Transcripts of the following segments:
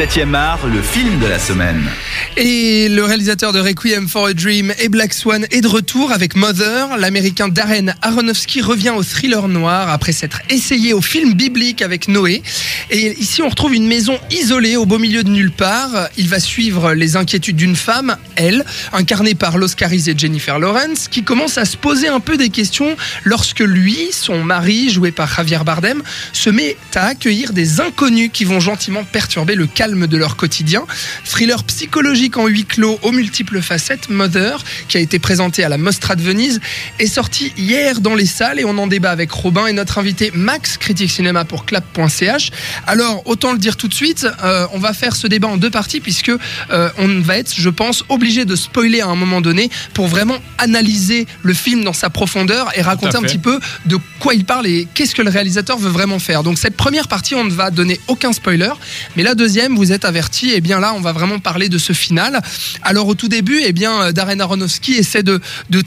7e art, le film de la semaine. Et le réalisateur de Requiem for a Dream et Black Swan est de retour avec Mother. L'américain Darren Aronofsky revient au thriller noir après s'être essayé au film biblique avec Noé. Et ici, on retrouve une maison isolée au beau milieu de nulle part. Il va suivre les inquiétudes d'une femme, elle, incarnée par l'Oscarisée Jennifer Lawrence, qui commence à se poser un peu des questions lorsque lui, son mari, joué par Javier Bardem, se met à accueillir des inconnus qui vont gentiment perturber le calme de leur quotidien. Thriller psychologique en huis clos aux multiples facettes, Mother, qui a été présenté à la Mostra de Venise, est sorti hier dans les salles et on en débat avec Robin et notre invité Max, critique cinéma pour clap.ch. Alors, autant le dire tout de suite, euh, on va faire ce débat en deux parties puisque euh, on va être, je pense, obligé de spoiler à un moment donné pour vraiment analyser le film dans sa profondeur et raconter un petit peu de quoi il parle et qu'est-ce que le réalisateur veut vraiment faire. Donc cette première partie, on ne va donner aucun spoiler, mais la deuxième, vous êtes averti, et eh bien là, on va vraiment parler de ce final. Alors au tout début, eh bien Darren Aronofsky essaie de,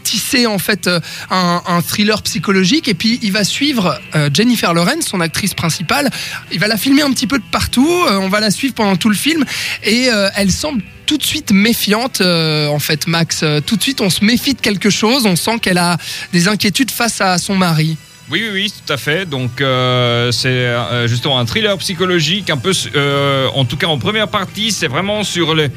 tisser en fait un, un, thriller psychologique et puis il va suivre euh, Jennifer Lawrence, son actrice principale. Il va la filmer un petit peu de partout. Euh, on va la suivre pendant tout le film et euh, elle semble tout de suite méfiante, en fait, Max. tout de suite, on se méfie de quelque chose. On sent qu'elle a des inquiétudes face à son mari. Oui, oui, oui, tout à fait. Donc, euh, c'est euh, justement un thriller psychologique, un peu, euh, en tout cas en première partie, c'est vraiment sur les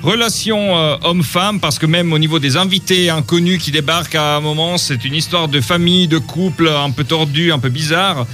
relations homme-femme, parce que même au niveau des invités inconnus qui débarquent à un moment, c'est une histoire de famille, de couple un peu tordu, un peu bizarre.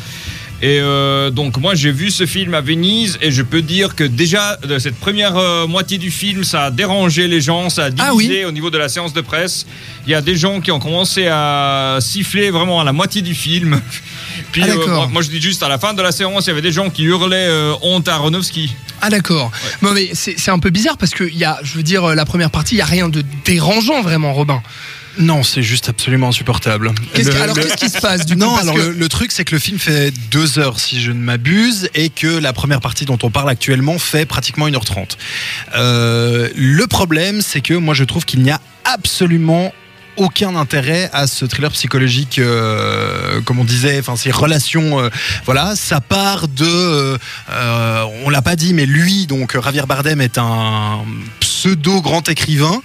Et euh, donc moi j'ai vu ce film à Venise et je peux dire que déjà de cette première euh, moitié du film ça a dérangé les gens, ça a ah divisé au niveau de la séance de presse. Il y a des gens qui ont commencé à siffler vraiment à la moitié du film. Puis ah, euh, moi, je dis juste à la fin de la séance il y avait des gens qui hurlaient honte à Aronofsky. Ah d'accord. mais c'est un peu bizarre parce que il y a, je veux dire, la première partie, il y a rien de dérangeant vraiment, Robin. Non, c'est juste absolument insupportable. alors qu'est-ce qui se passe du coup? Non, alors le, truc c'est que le film fait deux heures si je ne m'abuse et que la première partie dont on parle actuellement fait pratiquement 1h30. Euh, le problème c'est que moi je trouve qu'il n'y a absolument aucun intérêt à ce thriller psychologique, euh, comme on disait, enfin ces relations, euh, voilà, ça part de, euh, on l'a pas dit, mais lui, donc Javier Bardem est un pseudo grand écrivain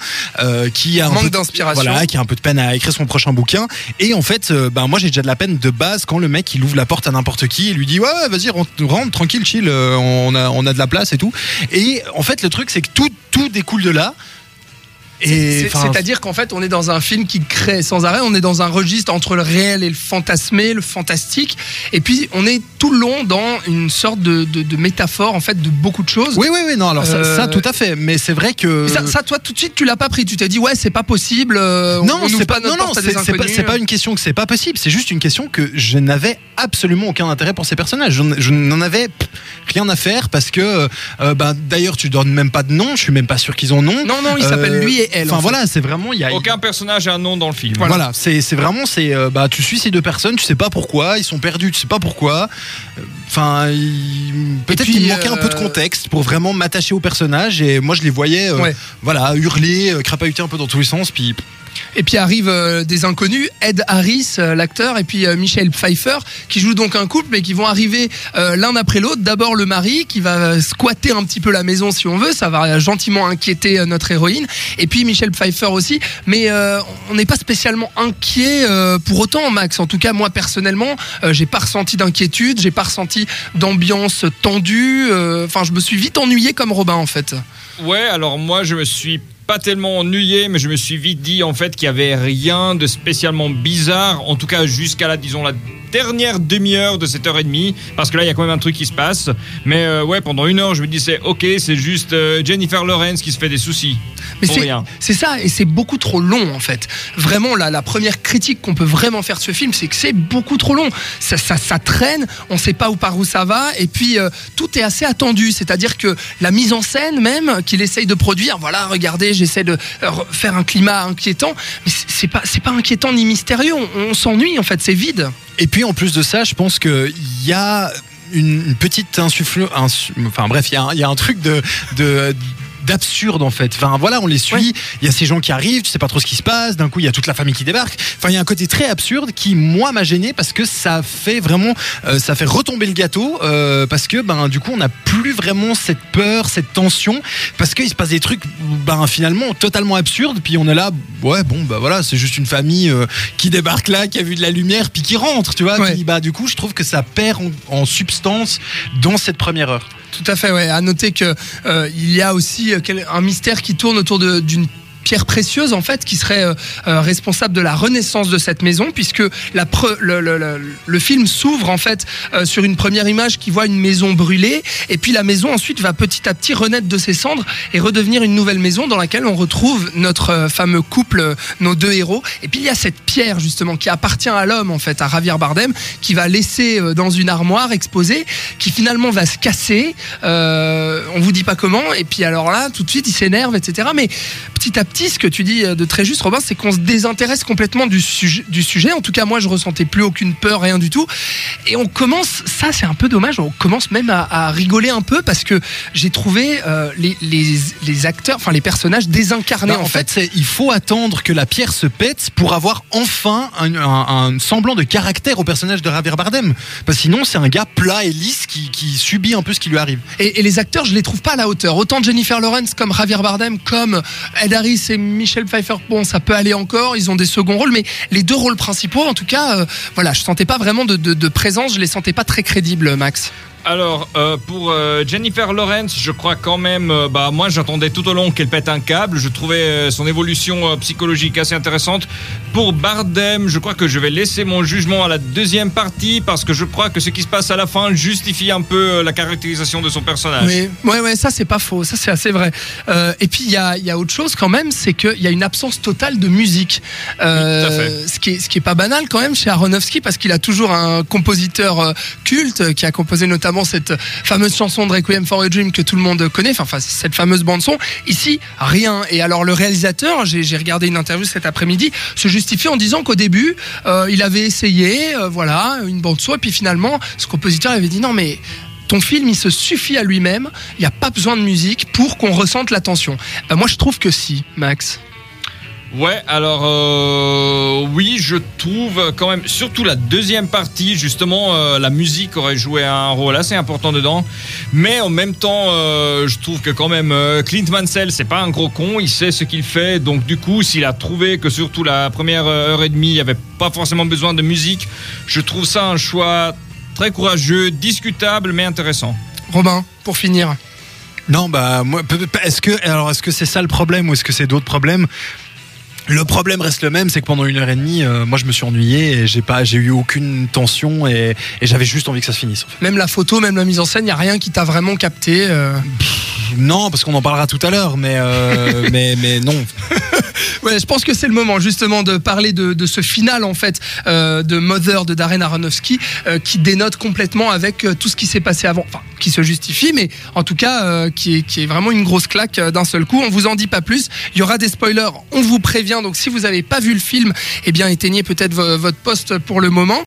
qui a un manque d'inspiration, voilà, qui a un peu de peine à écrire son prochain bouquin. Et en fait, ben moi j'ai déjà de la peine de base quand le mec il ouvre la porte à n'importe qui et lui dit ouais, vas-y rentre, rentre, tranquille chill, on a on a de la place et tout. Et en fait le truc c'est que tout tout découle de là. C'est-à-dire qu'en fait, on est dans un film qui crée sans arrêt, on est dans un registre entre le réel et le fantasmé, le fantastique, et puis on est tout le long dans une sorte de, métaphore en fait de beaucoup de choses. Oui, oui, oui, non, alors ça, euh, tout à fait, mais c'est vrai que. Ça, toi, tout de suite, tu l'as pas pris, tu t'es dit, ouais, c'est pas possible. Euh, non, c'est pas, non, non, c'est pas, une question que c'est pas possible, c'est juste une question que je n'avais absolument aucun intérêt pour ces personnages. Je, n'en avais rien à faire parce que, euh, bah, d'ailleurs, tu donnes même pas de nom, je suis même pas sûr qu'ils ont nom. Non, non, il s'appelle lui et Enfin voilà, c'est vraiment il y a aucun personnage a un nom dans le film. Voilà, c'est vraiment c'est euh, bah tu suis ces deux personnes, tu sais pas pourquoi, ils sont perdus, tu sais pas pourquoi. Enfin, peut-être qu'il manquait un peu de euh, contexte pour vraiment m'attacher au personnage et moi je les voyais voilà, hurler, crapahuter un peu dans tous les sens puis et puis arrivent euh, des inconnus, Ed Harris, euh, l'acteur, et puis euh, Michel Pfeiffer, qui jouent donc un couple, mais qui vont arriver l'un après l'autre. D'abord le mari, qui va squatter un petit peu la maison si on veut, ça va gentiment inquiéter notre héroïne. Et puis Michel Pfeiffer aussi, mais on n'est pas spécialement inquiet pour autant, Max. En tout cas, moi personnellement, j'ai pas ressenti d'inquiétude, j'ai pas ressenti d'ambiance tendue. Enfin, je me suis vite ennuyé comme Robin en fait. Ouais, alors moi je me suis pas tellement ennuyé, mais je me suis vite dit en fait qu'il y avait rien de spécialement bizarre, en tout cas jusqu'à la, disons, la dernière demi-heure de cette heure et demie, parce que là, il y a quand même un truc qui se passe. Mais euh, ouais, pendant une heure, je me disais, ok, c'est juste euh, Jennifer Lawrence qui se fait des soucis. Mais c'est ça, et c'est beaucoup trop long en fait. Vraiment, la, la première critique qu'on peut vraiment faire de ce film, c'est que c'est beaucoup trop long. Ça, ça, ça, traîne, on sait pas où par où ça va, et puis euh, tout est assez attendu. C'est-à-dire que la mise en scène même qu'il essaye de produire, voilà, regardez, j'essaie de faire un climat inquiétant, mais c'est pas, c'est pas inquiétant ni mystérieux. On, on s'ennuie en fait, c'est vide. Et puis en plus de ça, je pense qu'il y a une petite insuffle. enfin bref, il y, a un truc de, de d'absurde en fait. Enfin voilà, on les suit. Ouais. Il y a ces gens qui arrivent, tu sais pas trop ce qui se passe. D'un coup, il y a toute la famille qui débarque. Enfin, il y a un côté très absurde qui moi m'a gêné parce que ça fait vraiment, euh, ça fait retomber le gâteau euh, parce que ben du coup, on n'a plus vraiment cette peur, cette tension parce qu'il se passe des trucs ben finalement totalement absurdes. Puis on est là, ouais bon bah voilà, c'est juste une famille euh, qui débarque là, qui a vu de la lumière, puis qui rentre, tu vois. Ouais. Puis, bah du coup, je trouve que ça perd en, en substance dans cette première heure. Tout à fait. À noter que euh, y a aussi euh, un mystère qui tourne autour d'une pierre précieuse en fait qui serait euh, responsable de la renaissance de cette maison puisque le, film s'ouvre en fait sur une première image qui voit une maison brûlée et puis la maison ensuite va petit à petit renaître de ses cendres et redevenir une nouvelle maison dans laquelle on retrouve notre fameux couple nos deux héros et puis il y a cette pierre justement qui appartient à l'homme en fait à Javier Bardem qui va laisser euh, dans une armoire exposée qui finalement va se casser euh, on vous dit pas comment et puis alors là tout de suite il s'énerve etc mais petit à petit ce que tu dis euh, de très juste Robin c'est qu'on se désintéresse complètement du sujet, du sujet. En tout cas moi je ressentais plus aucune peur rien du tout. Et on commence ça c'est un peu dommage on commence même à, à rigoler un peu parce que j'ai trouvé euh, les, les, les acteurs enfin les personnages désincarnés Bah, en, en fait, fait, il faut attendre que la pierre se pète pour avoir enfin un, un- semblant de caractère au personnage de Javier Bardem. Parce que sinon, c'est un gars plat et lisse qui, subit un peu ce qui lui arrive. Et, les acteurs, je les trouve pas à la hauteur. Autant Jennifer Lawrence comme Javier Bardem, comme Ed Harris et Michelle Pfeiffer, bon, ça peut aller encore. Ils ont des seconds rôles, mais les deux rôles principaux, en tout cas, euh, voilà, je sentais pas vraiment de, de- de présence. Je les sentais pas très crédibles, Max. Alors, euh, pour euh, Jennifer Lawrence, je crois quand même, euh, bah, moi j'attendais tout au long qu'elle pète un câble. Je trouvais son évolution psychologique assez intéressante. Pour Bardem, je crois que je vais laisser mon jugement à la deuxième partie parce que je crois que ce qui se passe à la fin justifie un peu la caractérisation de son personnage. Oui, ouais, ouais, ça c'est pas faux, ça c'est assez vrai. Et puis il y a, y a autre chose quand même, c'est qu'il y a une absence totale de musique. Oui. Ce qui est, ce qui est pas banal quand même chez Aronofsky parce qu'il a toujours un compositeur culte qui a composé notamment cette fameuse chanson de Requiem for a Dream que tout le monde connaît, enfin, cette fameuse bande son. Ici, rien. Et alors le réalisateur, j'ai regardé une interview cet après-midi, se justifie en disant qu'au début, euh, il avait essayé, euh, voilà, une bande son, et puis finalement, ce compositeur avait dit non mais ton film, il se suffit à lui-même. Il n'y a pas besoin de musique pour qu'on ressente la tension. Ben, moi, je trouve que si, Max. Ouais, alors euh, oui, je trouve quand même, surtout la deuxième partie, justement, euh, la musique aurait joué un rôle assez important dedans. Mais en même temps, euh, je trouve que quand même euh, Clint Mansell, c'est pas un gros con, il sait ce qu'il fait. Donc du coup, s'il a trouvé que surtout la première heure et demie, il n'y avait pas forcément besoin de musique, je trouve ça un choix très courageux, discutable, mais intéressant. Robin, pour finir. Non, bah moi, est-ce que alors est-ce que c'est ça le problème ou est-ce que c'est d'autres problèmes? Le problème reste le même, c'est que pendant une heure et demie, euh, moi je me suis ennuyé et j'ai pas, j'ai eu aucune tension et, et j'avais juste envie que ça se finisse. en fait. Même la photo, même la mise en scène, n'y a rien qui t'a vraiment capté. euh. Non, parce qu'on en parlera tout à l'heure, mais euh, mais mais non. Ouais, je pense que c'est le moment justement de parler de, ce final en fait euh, de Mother de Darren Aronofsky euh, qui dénote complètement avec euh, tout ce qui s'est passé avant, enfin qui se justifie, mais en tout cas qui, est, vraiment une grosse claque d'un seul coup. On vous en dit pas plus. Il y aura des spoilers, on vous prévient. Donc si vous n'avez pas vu le film, eh bien éteignez peut-être vo- votre poste pour le moment.